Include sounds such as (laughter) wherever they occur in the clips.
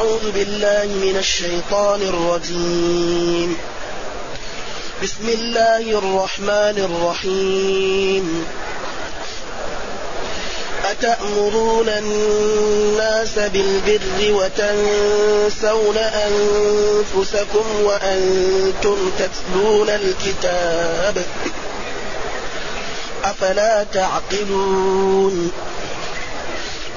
أعوذ بالله من الشيطان الرجيم. بسم الله الرحمن الرحيم. أتأمرون الناس بالبر وتنسون أنفسكم وأنتم تتلون الكتاب أفلا تعقلون؟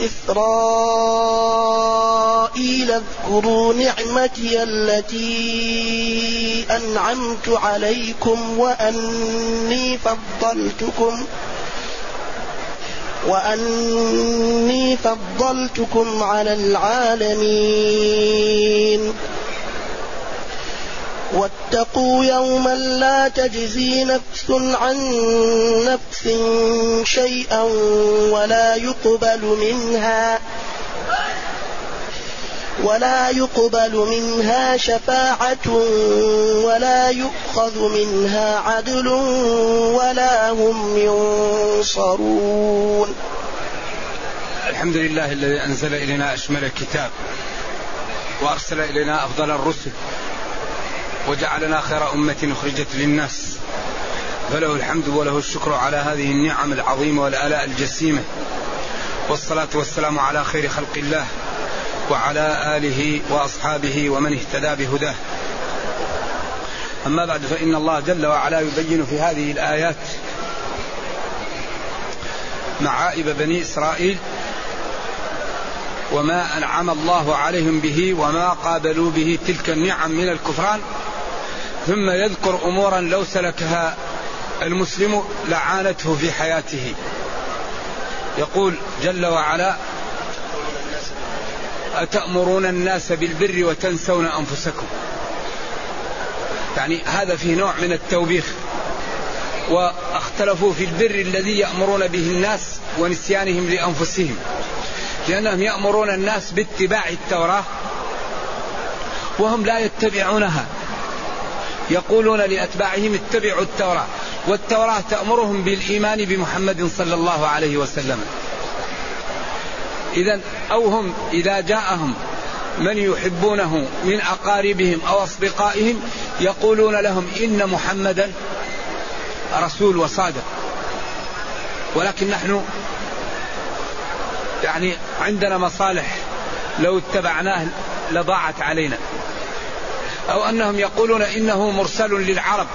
إسرائيل اذكروا نعمتي التي أنعمت عليكم وأني فضلتكم وأني فضلتكم على العالمين واتقوا يوما لا تجزي نفس عن نفس شيئا ولا يقبل منها ولا يقبل منها شفاعة ولا يؤخذ منها عدل ولا هم ينصرون. الحمد لله الذي أنزل إلينا أشمل الكتاب وأرسل إلينا أفضل الرسل وجعلنا خير أمة أخرجت للناس. فله الحمد وله الشكر على هذه النعم العظيمة والآلاء الجسيمة. والصلاة والسلام على خير خلق الله وعلى آله وأصحابه ومن اهتدى بهداه. أما بعد فإن الله جل وعلا يبين في هذه الآيات معائب بني إسرائيل وما أنعم الله عليهم به وما قابلوا به تلك النعم من الكفران. ثم يذكر أمورا لو سلكها المسلم لعانته في حياته. يقول جل وعلا أتأمرون الناس بالبر وتنسون أنفسكم. يعني هذا فيه نوع من التوبيخ. وأختلفوا في البر الذي يأمرون به الناس ونسيانهم لأنفسهم. لأنهم يأمرون الناس باتباع التوراة وهم لا يتبعونها. يقولون لأتباعهم اتبعوا التوراة والتوراة تأمرهم بالإيمان بمحمد صلى الله عليه وسلم. إذا أو هم إذا جاءهم من يحبونه من أقاربهم أو أصدقائهم يقولون لهم إن محمدا رسول وصادق. ولكن نحن يعني عندنا مصالح لو اتبعناه لضاعت علينا. أو أنهم يقولون إنه مرسل للعرب.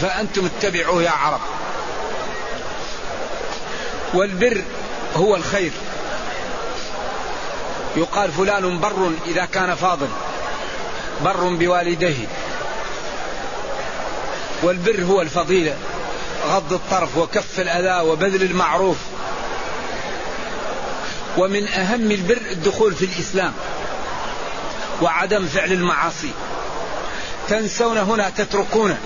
فأنتم اتبعوه يا عرب. والبر هو الخير. يقال فلان بر إذا كان فاضل. بر بوالديه. والبر هو الفضيلة. غض الطرف وكف الأذى وبذل المعروف. ومن أهم البر الدخول في الإسلام. وعدم فعل المعاصي. تنسون هنا تتركون.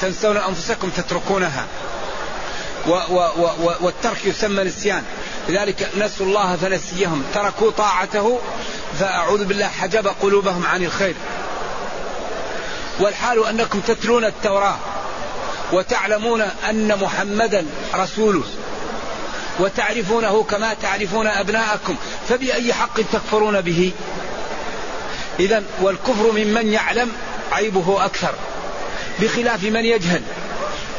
تنسون أنفسكم تتركونها. و و و والترك يسمى نسيان. لذلك نسوا الله فنسيهم. تركوا طاعته فأعوذ بالله حجب قلوبهم عن الخير. والحال أنكم تتلون التوراة وتعلمون أن محمدا رسوله وتعرفونه كما تعرفون أبناءكم. فبأي حق تكفرون به؟ إذا والكفر ممن يعلم عيبه أكثر بخلاف من يجهل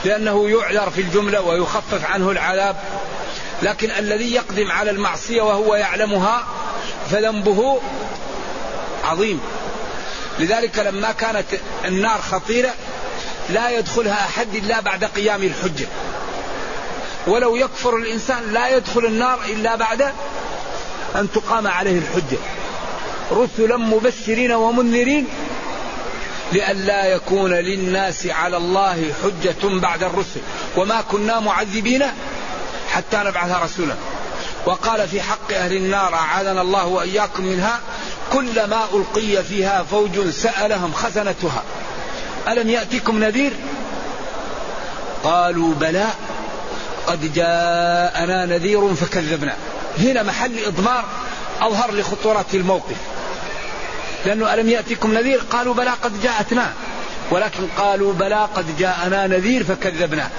لأنه يعذر في الجملة ويخفف عنه العذاب. لكن الذي يقدم على المعصية وهو يعلمها فذنبه عظيم. لذلك لما كانت النار خطيرة لا يدخلها أحد إلا بعد قيام الحجة. ولو يكفر الإنسان لا يدخل النار إلا بعد أن تقام عليه الحجة. رسلا مبشرين ومنذرين لئلا يكون للناس على الله حجة بعد الرسل وما كنا معذبين حتى نبعث رسولا. وقال في حق أهل النار أعاذنا الله وإياكم منها. كلما ألقي فيها فوج سألهم خزنتها ألم يأتكم نذير؟ قالوا بلى قد جاءنا نذير فكذبنا. هنا محل إضمار أظهر لخطورة الموقف. لأنه ألم يأتكم نذير؟ قالوا بلى قد جاءتنا. ولكن قالوا بلى قد جاءنا نذير فكذبنا.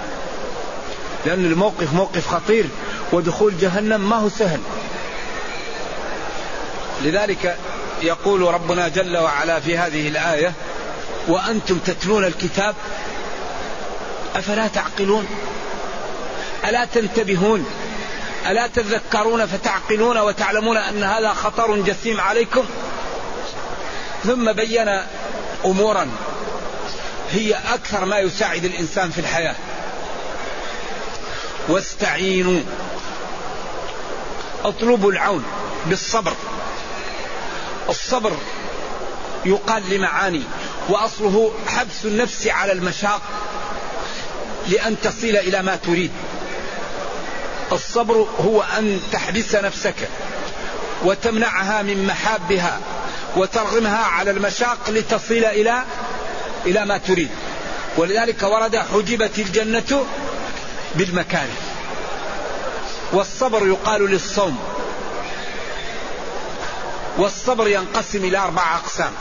لأن الموقف موقف خطير ودخول جهنم ما هو سهل. لذلك يقول ربنا جل وعلا في هذه الآية وأنتم تتلون الكتاب أفلا تعقلون؟ ألا تنتبهون؟ ألا تذكرون فتعقلون وتعلمون أن هذا خطر جسيم عليكم؟ ثم بين أمورا. هي أكثر ما يساعد الإنسان في الحياة. واستعينوا. اطلبوا العون بالصبر. الصبر يقال لمعاني وأصله حبس النفس على المشاق لأن تصل إلى ما تريد. الصبر هو أن تحبس نفسك وتمنعها من محابها. وترغمها على المشاق لتصل إلى إلى ما تريد. ولذلك ورد حجبت الجنة بالمكاره. والصبر يقال للصوم. والصبر ينقسم إلى أربع أقسام.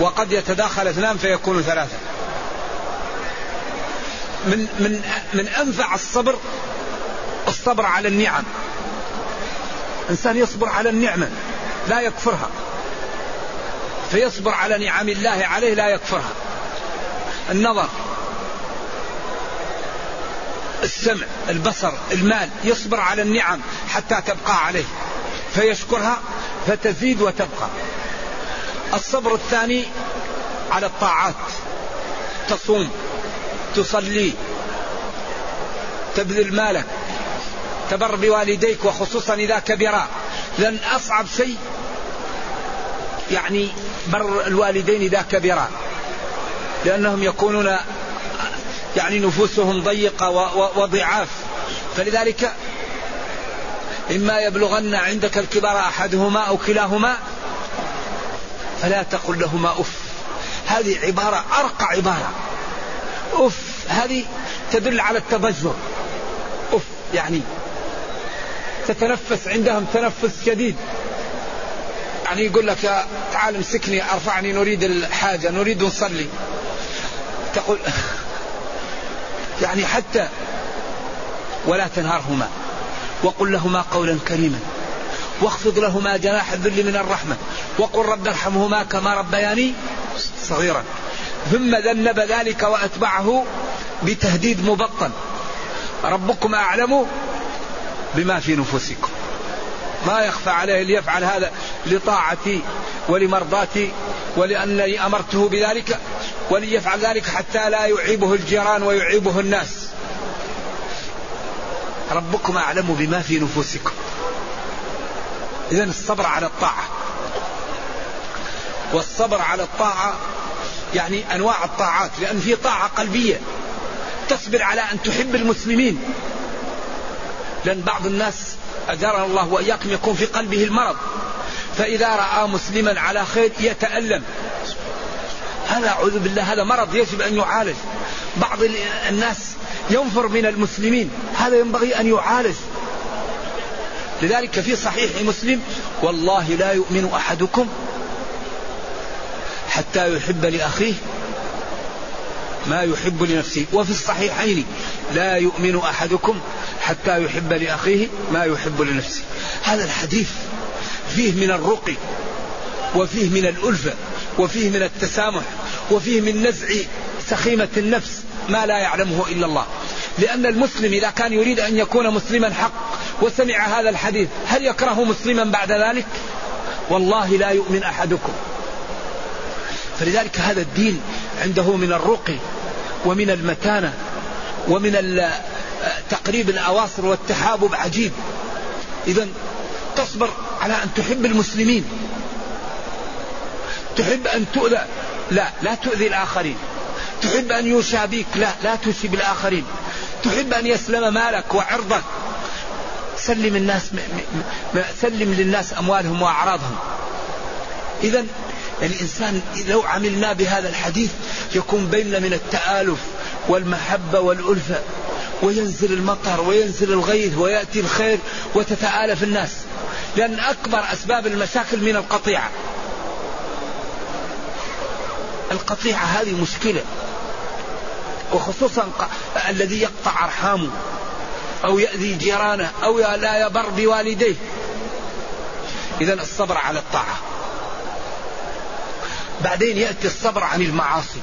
وقد يتداخل اثنان فيكون ثلاثة. من من من أنفع الصبر الصبر على النعم. إنسان يصبر على النعمة لا يكفرها. فيصبر على نعم الله عليه لا يكفرها. النظر السمع البصر المال يصبر على النعم حتى تبقى عليه. فيشكرها فتزيد وتبقى. الصبر الثاني على الطاعات. تصوم تصلي تبذل مالك تبر بوالديك وخصوصا إذا كبرا لأن أصعب شيء يعني بر الوالدين إذا كبرا لأنهم يكونون يعني نفوسهم ضيقة وضعاف. فلذلك إما يبلغن عندك الكبار أحدهما أو كلاهما فلا تقل لهما أف. هذه عبارة أرقى عبارة. أف هذه تدل على التضجر. أف يعني تتنفس عندهم تنفس شديد. يعني يقول لك يا تعال امسكني أرفعني نريد الحاجة نريد نصلي. تقول (laughs) يعني حتى ولا تنهرهما وقل لهما قولا كريما واخفض لهما جناح الذل من الرحمة وقل رب ارحمهما كما ربياني صغيرا. ثم ذنب ذلك وأتبعه بتهديد مبطن. ربكم أعلم بما في نفوسكم. ما يخفى عليه ليفعل هذا لطاعتي ولمرضاتي ولأنني أمرته بذلك وليفعل ذلك حتى لا يعيبه الجيران ويعيبه الناس. ربكم أعلم بما في نفوسكم. إذا الصبر على الطاعة. والصبر على الطاعة يعني أنواع الطاعات لأن في طاعة قلبية تصبر على أن تحب المسلمين. لأن بعض الناس أجرنا الله وإياكم يكون في قلبه المرض. فإذا رأى مسلما على خير يتألم. هذا أعوذ بالله هذا مرض يجب أن يعالج. بعض الناس ينفر من المسلمين. هذا ينبغي أن يعالج. لذلك في صحيح مسلم والله لا يؤمن أحدكم حتى يحب لأخيه ما يحب لنفسه. وفي الصحيحين لا يؤمن أحدكم حتى يحب لأخيه ما يحب لنفسه. هذا الحديث فيه من الرقي وفيه من الألفة وفيه من التسامح وفيه من نزع سخيمة النفس ما لا يعلمه إلا الله. لأن المسلم إذا كان يريد أن يكون مسلما حق وسمع هذا الحديث هل يكره مسلما بعد ذلك؟ والله لا يؤمن أحدكم. فلذلك هذا الدين عنده من الرقي ومن المتانة ومن تقريب الأواصر والتحابب عجيب. إذا تصبر على أن تحب المسلمين. تحب أن تؤذى. لا لا تؤذي الآخرين. تحب أن يوشى بك لا لا توشي بالآخرين تحب أن يسلم مالك وعرضك سلم الناس سلم للناس أموالهم وأعراضهم. إذا الإنسان لو عملنا بهذا الحديث يكون بيننا من التآلف والمحبة والألفة. وينزل المطر وينزل الغيث ويأتي الخير وتتآلف الناس. لأن أكبر أسباب المشاكل من القطيعة. القطيعة هذه مشكلة. وخصوصا الذي يقطع أرحامه أو يأذي جيرانه أو لا يبر بوالديه. إذا الصبر على الطاعة. بعدين يأتي الصبر عن المعاصي.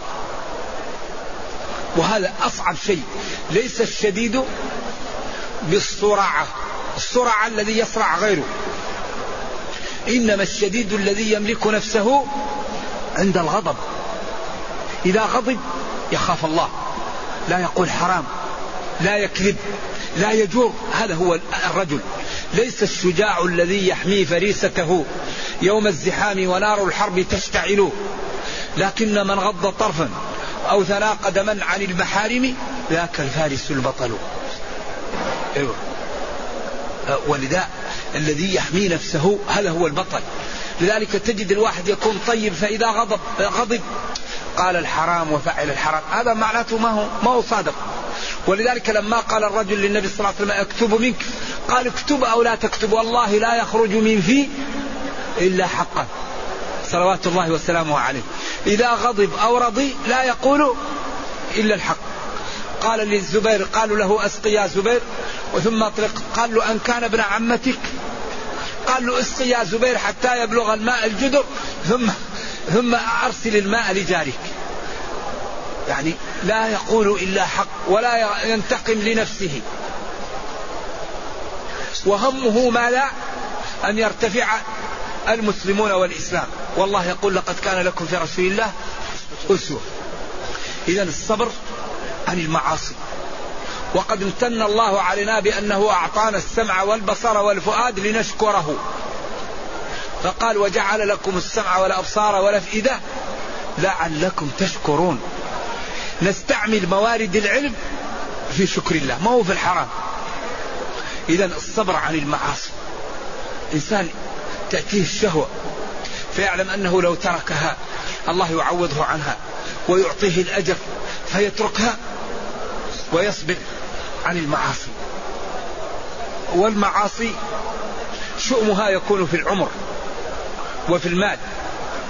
وهذا أصعب شيء. ليس الشديد بالصراعة. الصراع الذي يصرع غيره. إنما الشديد الذي يملك نفسه عند الغضب. إذا غضب يخاف الله. لا يقول حرام. لا يكذب. لا يجور. هذا هو الرجل. ليس الشجاع الذي يحمي فريسته يوم الزحام ونار الحرب تشتعل. لكن من غض طرفا أو ثنى قدما عن المحارم ذاك الفارس البطل. أيوة. ولذا الذي يحمي نفسه هذا هو البطل؟ لذلك تجد الواحد يكون طيب فإذا غضب غضب. قال الحرام وفعل الحرام. هذا معناته ما هو ما هو صادق. ولذلك لما قال الرجل للنبي صلى الله عليه وسلم اكتب منك. قال اكتب أو لا تكتب والله لا يخرج من في إلا حقا. صلوات الله وسلامه عليه. إذا غضب أو رضي لا يقول إلا الحق. قال للزبير قالوا له أسقي يا زبير. وثم أطلق. قال له أن كان ابن عمتك؟ قال له اسقي يا زبير حتى يبلغ الماء الجدر ثم ثم أرسل الماء لجارك. يعني لا يقول إلا حق ولا ينتقم لنفسه. وهمه ما لا أن يرتفع المسلمون والإسلام. والله يقول لقد كان لكم في رسول الله أسوة. اذا الصبر عن المعاصي. وقد امتن الله علينا بأنه أعطانا السمع والبصر والفؤاد لنشكره. فقال وجعل لكم السمع والأبصار والأفئدة لعلكم تشكرون. نستعمل موارد العلم في شكر الله. ما هو في الحرام؟ اذا الصبر عن المعاصي. إنسان تأتيه الشهوة فيعلم أنه لو تركها الله يعوضه عنها ويعطيه الأجر فيتركها ويصبر عن المعاصي. والمعاصي شؤمها يكون في العمر وفي المال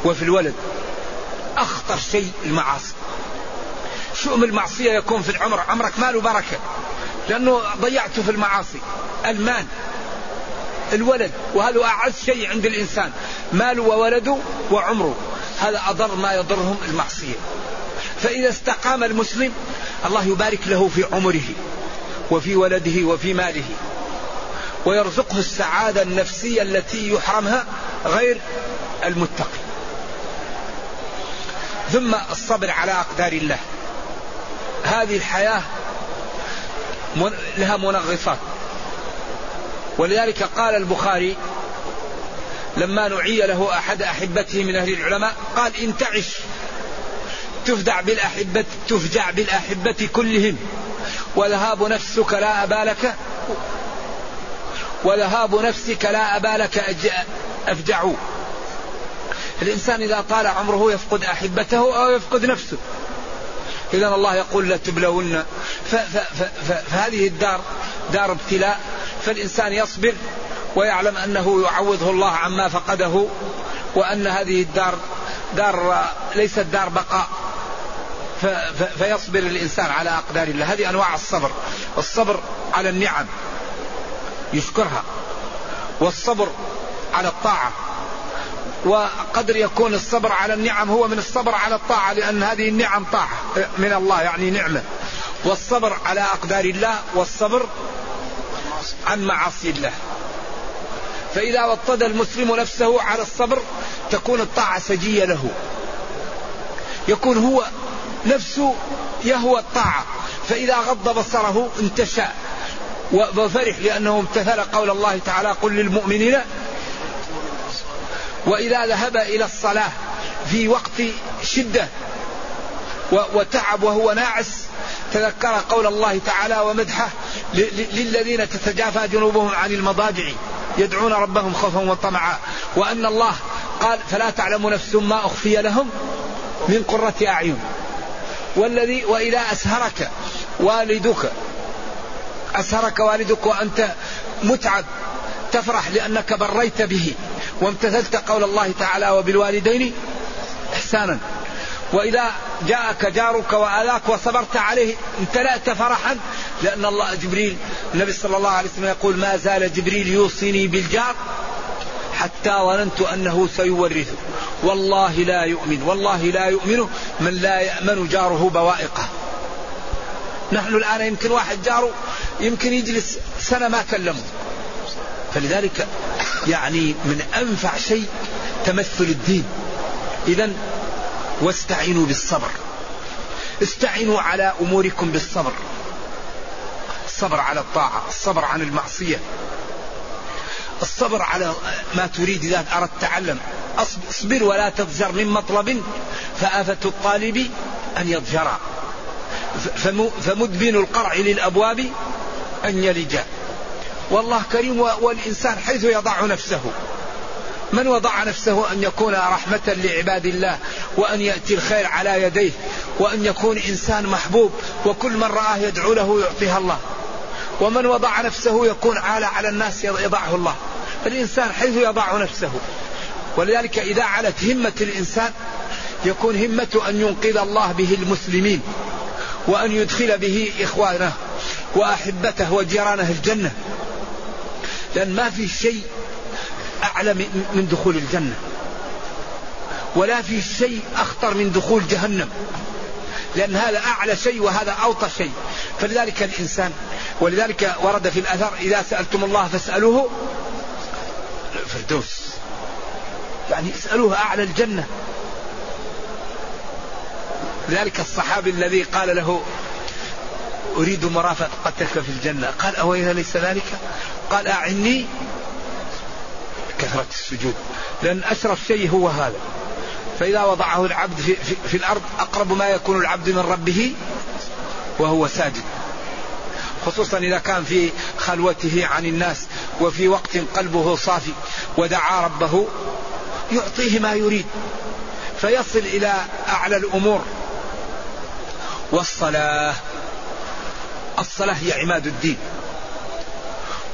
وفي الولد. أخطر شيء المعاصي. شؤم المعصية يكون في العمر عمرك ماله بركة لأنه ضيعته في المعاصي. المال. الولد وهذا أعز شيء عند الإنسان؟ ماله وولده وعمره هذا أضر ما يضرهم المعصية. فإذا استقام المسلم الله يبارك له في عمره وفي ولده وفي ماله ويرزقه السعادة النفسية التي يحرمها غير المتقي. ثم الصبر على أقدار الله. هذه الحياة لها منغصات. ولذلك قال البخاري لما نعي له أحد أحبته من أهل العلماء قال إن تعش تفدع بالأحبة تفجع بالأحبة كلهم وذهاب نفسك لا أبا لك وذهاب نفسك لا أبا لك أفجع الإنسان إذا طال عمره يفقد أحبته أو يفقد نفسه. إذا الله يقول لتبلون فهذه الدار دار ابتلاء فالإنسان يصبر ويعلم أنه يعوضه الله عما فقده وأن هذه الدار دار ليست دار بقاء. فيصبر الإنسان على أقدار الله. هذه أنواع الصبر. الصبر على النعم يشكرها. والصبر على الطاعة. وقدر يكون الصبر على النعم هو من الصبر على الطاعة لأن هذه النعم طاعة من الله يعني نعمة. والصبر على أقدار الله والصبر عن معاصي الله. فإذا وطد المسلم نفسه على الصبر تكون الطاعة سجية له. يكون هو نفسه يهوى الطاعة. فإذا غض بصره انتشى وفرح لأنه امتثل قول الله تعالى قل للمؤمنين وإذا ذهب إلى الصلاة في وقت شدة وتعب وهو ناعس تذكر قول الله تعالى ومدحه للذين تتجافى جنوبهم عن المضاجع يدعون ربهم خوفا وطمعا. وأن الله قال فلا تعلم نفس ما أخفي لهم من قرة أعين. والذي وإذا أسهرك والدك أسهرك والدك وأنت متعب تفرح لأنك بريت به. وامتثلت قول الله تعالى وبالوالدين إحسانا. وإذا جاءك جارك وآذاك وصبرت عليه امتلأت فرحا لأن الله جبريل النبي صلى الله عليه وسلم يقول ما زال جبريل يوصيني بالجار حتى ظننت أنه سيورثه. والله لا يؤمن والله لا يؤمن من لا يأمن جاره بوائقه. نحن الآن يمكن واحد جاره يمكن يجلس سنة ما كلمه. فلذلك يعني من أنفع شيء تمثل الدين. إذا واستعينوا بالصبر. استعينوا على أموركم بالصبر. الصبر على الطاعة الصبر عن المعصية. الصبر على ما تريد إذا أردت تعلم. اصبر ولا تضجر من مطلب فآفة الطالب أن يضجر. فمدبن القرع للأبواب أن يلج. والله كريم والإنسان حيث يضع نفسه. من وضع نفسه أن يكون رحمة لعباد الله وأن يأتي الخير على يديه وأن يكون إنسان محبوب وكل من رآه يدعو له يعطيها الله. ومن وضع نفسه يكون عالى على الناس يضعه الله. الإنسان حيث يضع نفسه. ولذلك إذا علت همة الإنسان يكون همته أن ينقذ الله به المسلمين وأن يدخل به إخوانه وأحبته وجيرانه الجنة. لأن ما في شيء أعلى من دخول الجنة. ولا في شيء أخطر من دخول جهنم. لأن هذا أعلى شيء وهذا أوطى شيء. فلذلك الإنسان ولذلك ورد في الأثر إذا سألتم الله فاسألوه. الفردوس. يعني اسألوه أعلى الجنة. لذلك الصحابي الذي قال له أريد مرافقتك في الجنة. قال أويها ليس ذلك؟ قال أعني كثرة السجود. لأن أشرف شيء هو هذا. فإذا وضعه العبد في, في, في الأرض أقرب ما يكون العبد من ربه وهو ساجد. خصوصا إذا كان في خلوته عن الناس وفي وقت قلبه صافي ودعا ربه يعطيه ما يريد. فيصل إلى أعلى الأمور. والصلاة. الصلاة هي عماد الدين.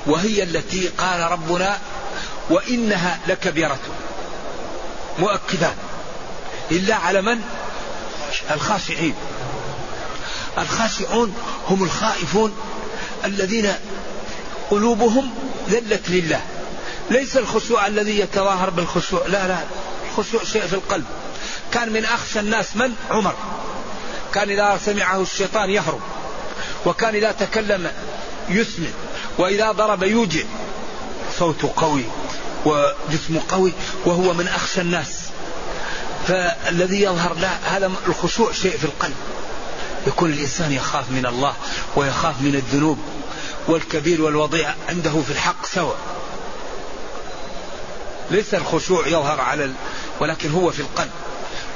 وهي التي قال ربنا وإنها لكبيرة. مؤكدات إلا على من؟ الخاشعين. الخاشعون هم الخائفون الذين قلوبهم ذلت لله. ليس الخشوع الذي يتظاهر بالخشوع. لا لا. الخشوع شيء في القلب. كان من أخشى الناس من؟ عمر. كان إذا سمعه الشيطان يهرب. وكان إذا تكلم يسمع. وإذا ضرب يوجع. صوته قوي. وجسمه قوي وهو من أخشى الناس. فالذي يظهر لا هذا الخشوع شيء في القلب. يكون الإنسان يخاف من الله ويخاف من الذنوب والكبير والوضيع عنده في الحق سواء. ليس الخشوع يظهر على ال... ولكن هو في القلب.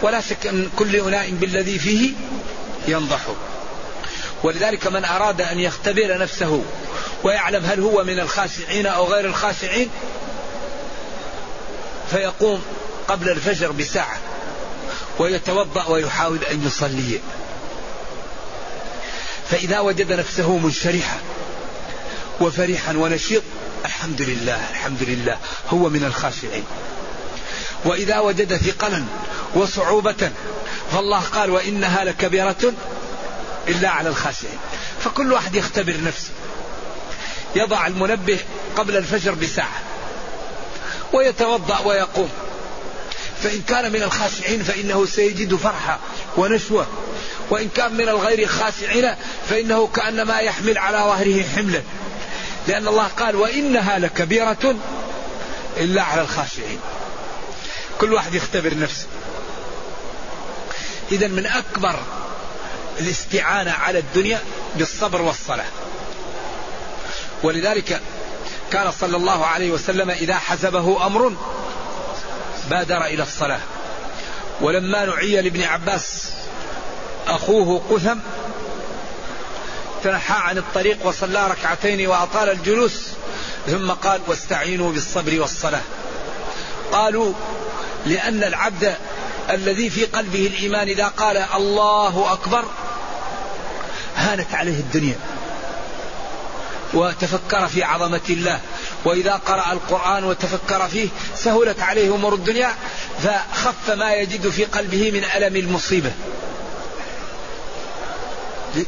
ولا شك أن كل أناء بالذي فيه ينضح. ولذلك من أراد أن يختبر نفسه ويعلم هل هو من الخاشعين أو غير الخاشعين فيقوم قبل الفجر بساعة ويتوضأ ويحاول أن يصلي. فإذا وجد نفسه منشرحا وفرحا ونشيط الحمد لله الحمد لله هو من الخاشعين. وإذا وجد ثقلا وصعوبة فالله قال وإنها لكبيرة إلا على الخاشعين. فكل واحد يختبر نفسه. يضع المنبه قبل الفجر بساعة. ويتوضأ ويقوم. فإن كان من الخاشعين فإنه سيجد فرحة ونشوة. وإن كان من الغير خاشعين فإنه كأنما يحمل على ظهره حملا. لأن الله قال وإنها لكبيرة إلا على الخاشعين. كل واحد يختبر نفسه. إذا من أكبر الاستعانة على الدنيا بالصبر والصلاة. ولذلك كان صلى الله عليه وسلم إذا حزبه أمر بادر إلى الصلاة. ولما نعي لابن عباس أخوه قثم تنحى عن الطريق وصلى ركعتين وأطال الجلوس ثم قال واستعينوا بالصبر والصلاة. قالوا لأن العبد الذي في قلبه الإيمان إذا قال الله أكبر هانت عليه الدنيا. وتفكر في عظمة الله. وإذا قرأ القرآن وتفكر فيه سهلت عليه أمور الدنيا فخف ما يجد في قلبه من ألم المصيبة.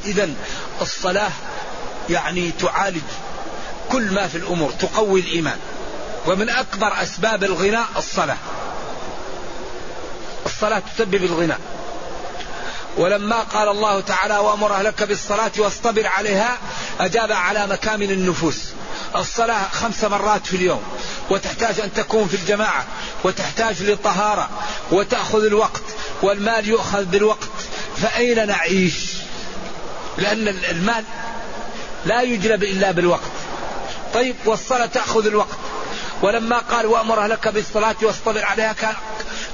إذا الصلاة يعني تعالج كل ما في الأمور تقوي الإيمان. ومن أكبر أسباب الغناء الصلاة. الصلاة تسبب الغنى ولما قال الله تعالى وأمر أهلك بالصلاة واصطبر عليها أجاب على مكامن النفوس. الصلاة خمس مرات في اليوم وتحتاج أن تكون في الجماعة وتحتاج لطهاره وتأخذ الوقت والمال يؤخذ بالوقت. فأين نعيش؟ لأن المال لا يجلب إلا بالوقت. طيب والصلاة تأخذ الوقت. ولما قال وأمر أهلك بالصلاة واصطبر عليها كان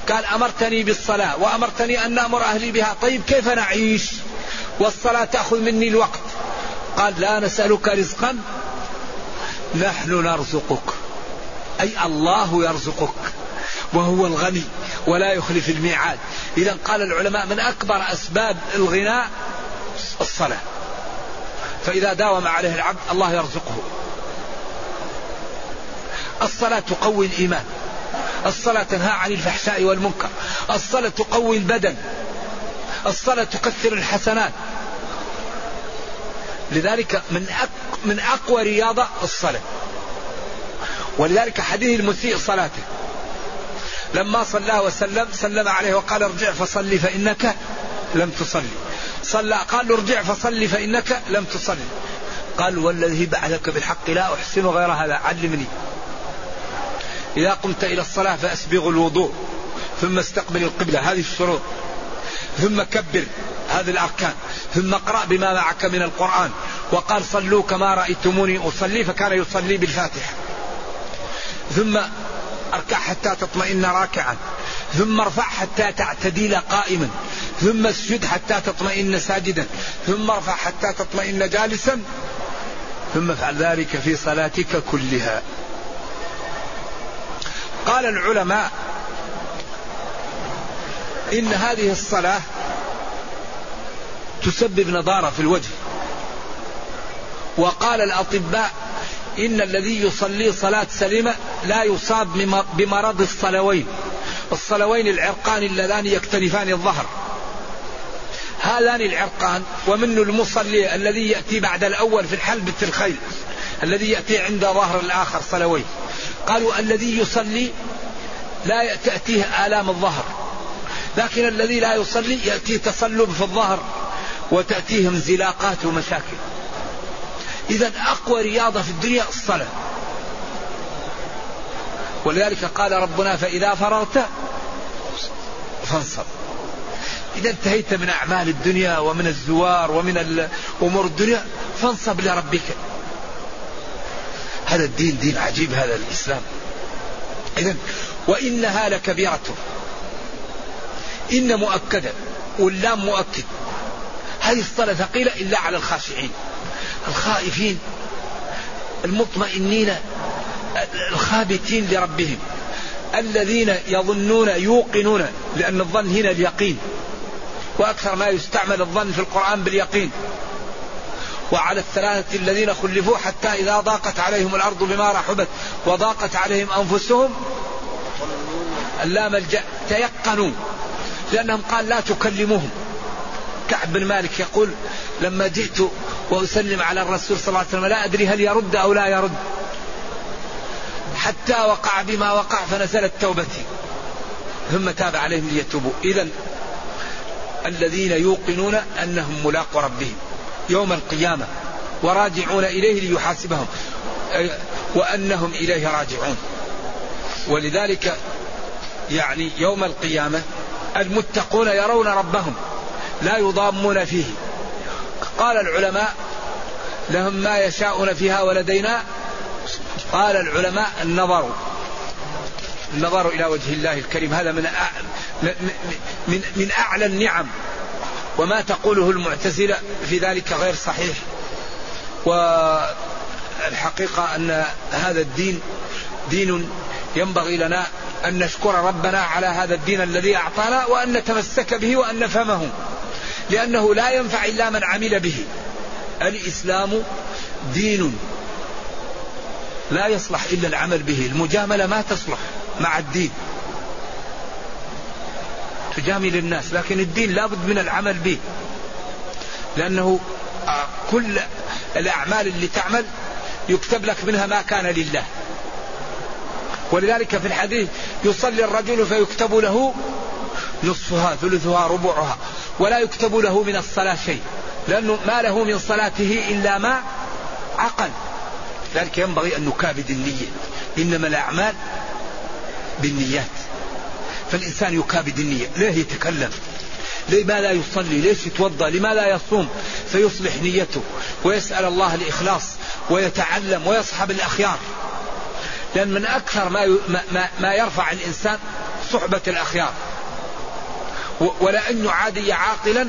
قال أمرتني بالصلاة وأمرتني أن أمر أهلي بها. طيب كيف نعيش؟ والصلاة تأخذ مني الوقت. قال لا نسألك رزقا نحن نرزقك. أي الله يرزقك وهو الغني ولا يخلف الميعاد. إذا قال العلماء من أكبر أسباب الغناء الصلاة. فإذا داوم عليه العبد الله يرزقه. الصلاة تقوي الإيمان. الصلاة تنهى عن الفحشاء والمنكر. الصلاة تقوي البدن. الصلاة تكثر الحسنات. لذلك من من أقوى رياضة الصلاة. ولذلك حديث المسيء صلاته. لما صلى وسلم سلم عليه وقال ارجع فصلي فإنك لم تصلي. صلى قال له ارجع فصلي فإنك لم تصلي. قال والذي بعثك بالحق لا أحسن غير هذا علمني. إذا قمت إلى الصلاة فأسبغ الوضوء ثم استقبل القبلة هذه الشروط. ثم كبر هذه الأركان ثم اقرأ بما معك من القرآن وقال صلوا كما رأيتموني أصلي فكان يصلي بالفاتحة. ثم أركع حتى تطمئن راكعا ثم ارفع حتى تعتديل قائما ثم اسجد حتى تطمئن ساجدا ثم ارفع حتى تطمئن جالسا ثم افعل ذلك في صلاتك كلها. قال العلماء إن هذه الصلاة تسبب نضارة في الوجه. وقال الأطباء إن الذي يصلي صلاة سليمة لا يصاب بمرض الصلوين. الصلوين العرقان اللذان يكتنفان الظهر. هذان العرقان ومنه المصلي الذي يأتي بعد الأول في الحلبة الخيل الذي يأتي عند ظهر الآخر صلوين. قالوا الذي يصلي لا تأتيه آلام الظهر. لكن الذي لا يصلي يأتيه تصلب في الظهر وتأتيه انزلاقات ومشاكل. إذا أقوى رياضة في الدنيا الصلاة. ولذلك قال ربنا فإذا فرغت فانصب إذا انتهيت من أعمال الدنيا ومن الزوار ومن أمور الدنيا فانصب لربك. هذا الدين دين عجيب هذا الإسلام. إذا وإنها لكبيرة. إن مؤكدة واللام مؤكد. هذه الصلاة ثقيلة إلا على الخاشعين. الخائفين المطمئنين الخابتين لربهم. الذين يظنون يوقنون لأن الظن هنا اليقين. وأكثر ما يستعمل الظن في القرآن باليقين. وعلى الثلاثة الذين خلفوا حتى إذا ضاقت عليهم الأرض بما رحبت وضاقت عليهم أنفسهم لا ملجأ تيقنوا لأنهم قال لا تكلموهم. كعب بن مالك يقول لما جئت وأسلم على الرسول صلى الله عليه وسلم لا أدري هل يرد أو لا يرد. حتى وقع بما وقع فنزلت توبتي. ثم تاب عليهم ليتوبوا. إذا الذين يوقنون أنهم ملاقوا ربهم. يوم القيامة وراجعون إليه ليحاسبهم وأنهم إليه راجعون. ولذلك يعني يوم القيامة المتقون يرون ربهم لا يضامون فيه. قال العلماء لهم ما يشاءون فيها ولدينا. قال العلماء النظر النظر إلى وجه الله الكريم. هذا من من من أعلى النعم. وما تقوله المعتزلة في ذلك غير صحيح. والحقيقة أن هذا الدين دين ينبغي لنا أن نشكر ربنا على هذا الدين الذي أعطانا وأن نتمسك به وأن نفهمه لأنه لا ينفع إلا من عمل به. الإسلام دين لا يصلح إلا العمل به. المجاملة ما تصلح مع الدين. تجامل الناس لكن الدين لابد من العمل به. لأنه آه، كل الأعمال اللي تعمل يكتب لك منها ما كان لله. ولذلك في الحديث يصلي الرجل فيكتب له نصفها ثلثها ربعها ولا يكتب له من الصلاة شيء لأنه ما له من صلاته إلا ما عقل. لذلك ينبغي أن نكابد النية. إنما الأعمال بالنيات. فالإنسان يكابد النية ليه يتكلم؟ لماذا يصلي؟ ليش يتوضأ؟ لماذا يصوم؟ فيصلح نيته ويسأل الله الإخلاص ويتعلم ويصحب الأخيار. لأن من أكثر ما ما, ما يرفع الإنسان صحبة الأخيار. ولأن يعادي عاقلا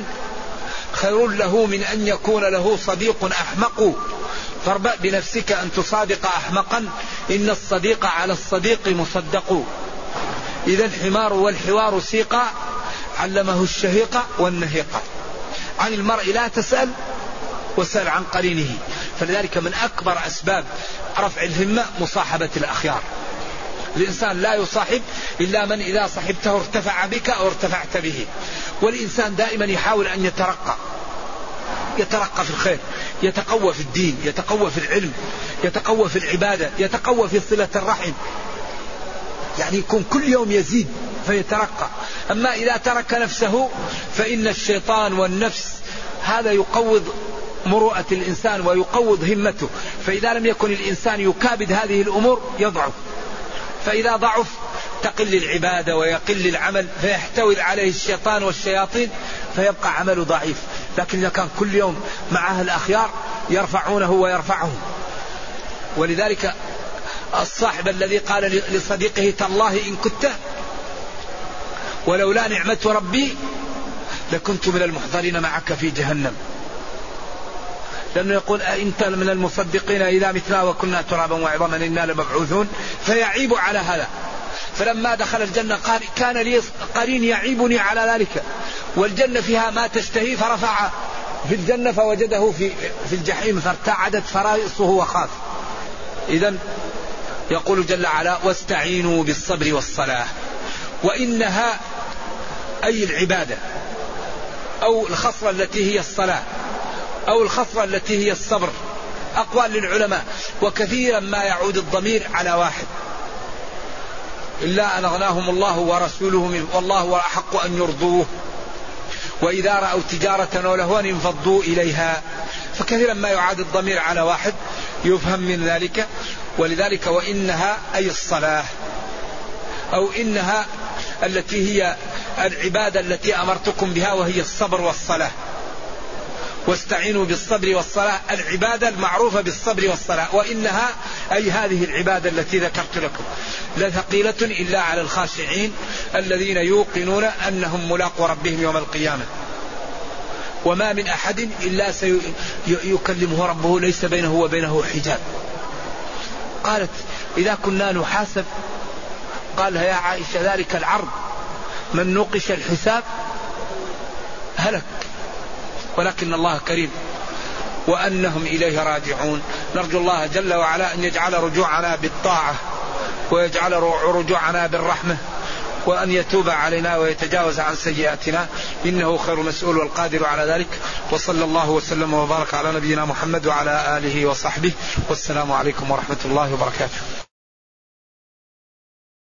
خير له من أن يكون له صديق أحمق. فاربأ بنفسك أن تصادق أحمقا. إن الصديق على الصديق مصدق. إذا الحمار والحوار سيقا علمه الشهيق والنهيق. عن المرء لا تسأل وسأل عن قرينه. فلذلك من أكبر أسباب رفع الهمة مصاحبة الأخيار. الإنسان لا يصاحب إلا من إذا صحبته ارتفع بك أو ارتفعت به. والإنسان دائما يحاول أن يترقى. يترقى في الخير يتقوى في الدين يتقوى في العلم يتقوى في العبادة يتقوى في صلة الرحم. يعني يكون كل يوم يزيد فيترقى. أما إذا ترك نفسه فإن الشيطان والنفس هذا يقوض مروءة الإنسان ويقوض همته. فإذا لم يكن الإنسان يكابد هذه الأمور يضعف. فإذا ضعف تقل العبادة ويقل العمل فيحتوي عليه الشيطان والشياطين فيبقى عمله ضعيف. لكن إذا كان كل يوم معه الأخيار يرفعونه ويرفعهم. ولذلك الصاحب الذي قال لصديقه تالله إن كنت ولولا نعمة ربي لكنت من المحضرين معك في جهنم. لأنه يقول أنت من المصدقين إذا متنا وكنا ترابا وعظاما إنا لمبعوثون؟ فيعيب على هذا. فلما دخل الجنة قال كان لي قرين يعيبني على ذلك. والجنة فيها ما تشتهي فرفع في الجنة فوجده في في الجحيم فارتعدت فرائصه وخاف. إذا يقول جل وعلا واستعينوا بالصبر والصلاة. وإنها أي العبادة أو الخصلة التي هي الصلاة أو الخصلة التي هي الصبر. أقوال للعلماء. وكثيرا ما يعود الضمير على واحد. إلا أن أغناهم الله ورسوله والله أحق أن يرضوه. وإذا رأوا تجارة ولهوا انفضوا إليها. فكثيرا ما يعاد الضمير على واحد. يفهم من ذلك. ولذلك وإنها أي الصلاة أو إنها التي هي العبادة التي أمرتكم بها وهي الصبر والصلاة. واستعينوا بالصبر والصلاة العبادة المعروفة بالصبر والصلاة. وإنها أي هذه العبادة التي ذكرت لكم. لثقيلة إلا على الخاشعين الذين يوقنون أنهم ملاقوا ربهم يوم القيامة. وما من أحد إلا سيكلمه ربه ليس بينه وبينه حجاب. قالت إذا كنا نحاسب قال يا عائشة ذلك العرض من نوقش الحساب هلك ولكن الله كريم وأنهم إليه راجعون. نرجو الله جل وعلا أن يجعل رجوعنا بالطاعة ويجعل رجوعنا بالرحمة. وأن يتوب علينا ويتجاوز عن سيئاتنا. إنه خير مسؤول والقادر على ذلك. وصلى الله وسلم وبارك على نبينا محمد وعلى آله وصحبه. والسلام عليكم ورحمة الله وبركاته.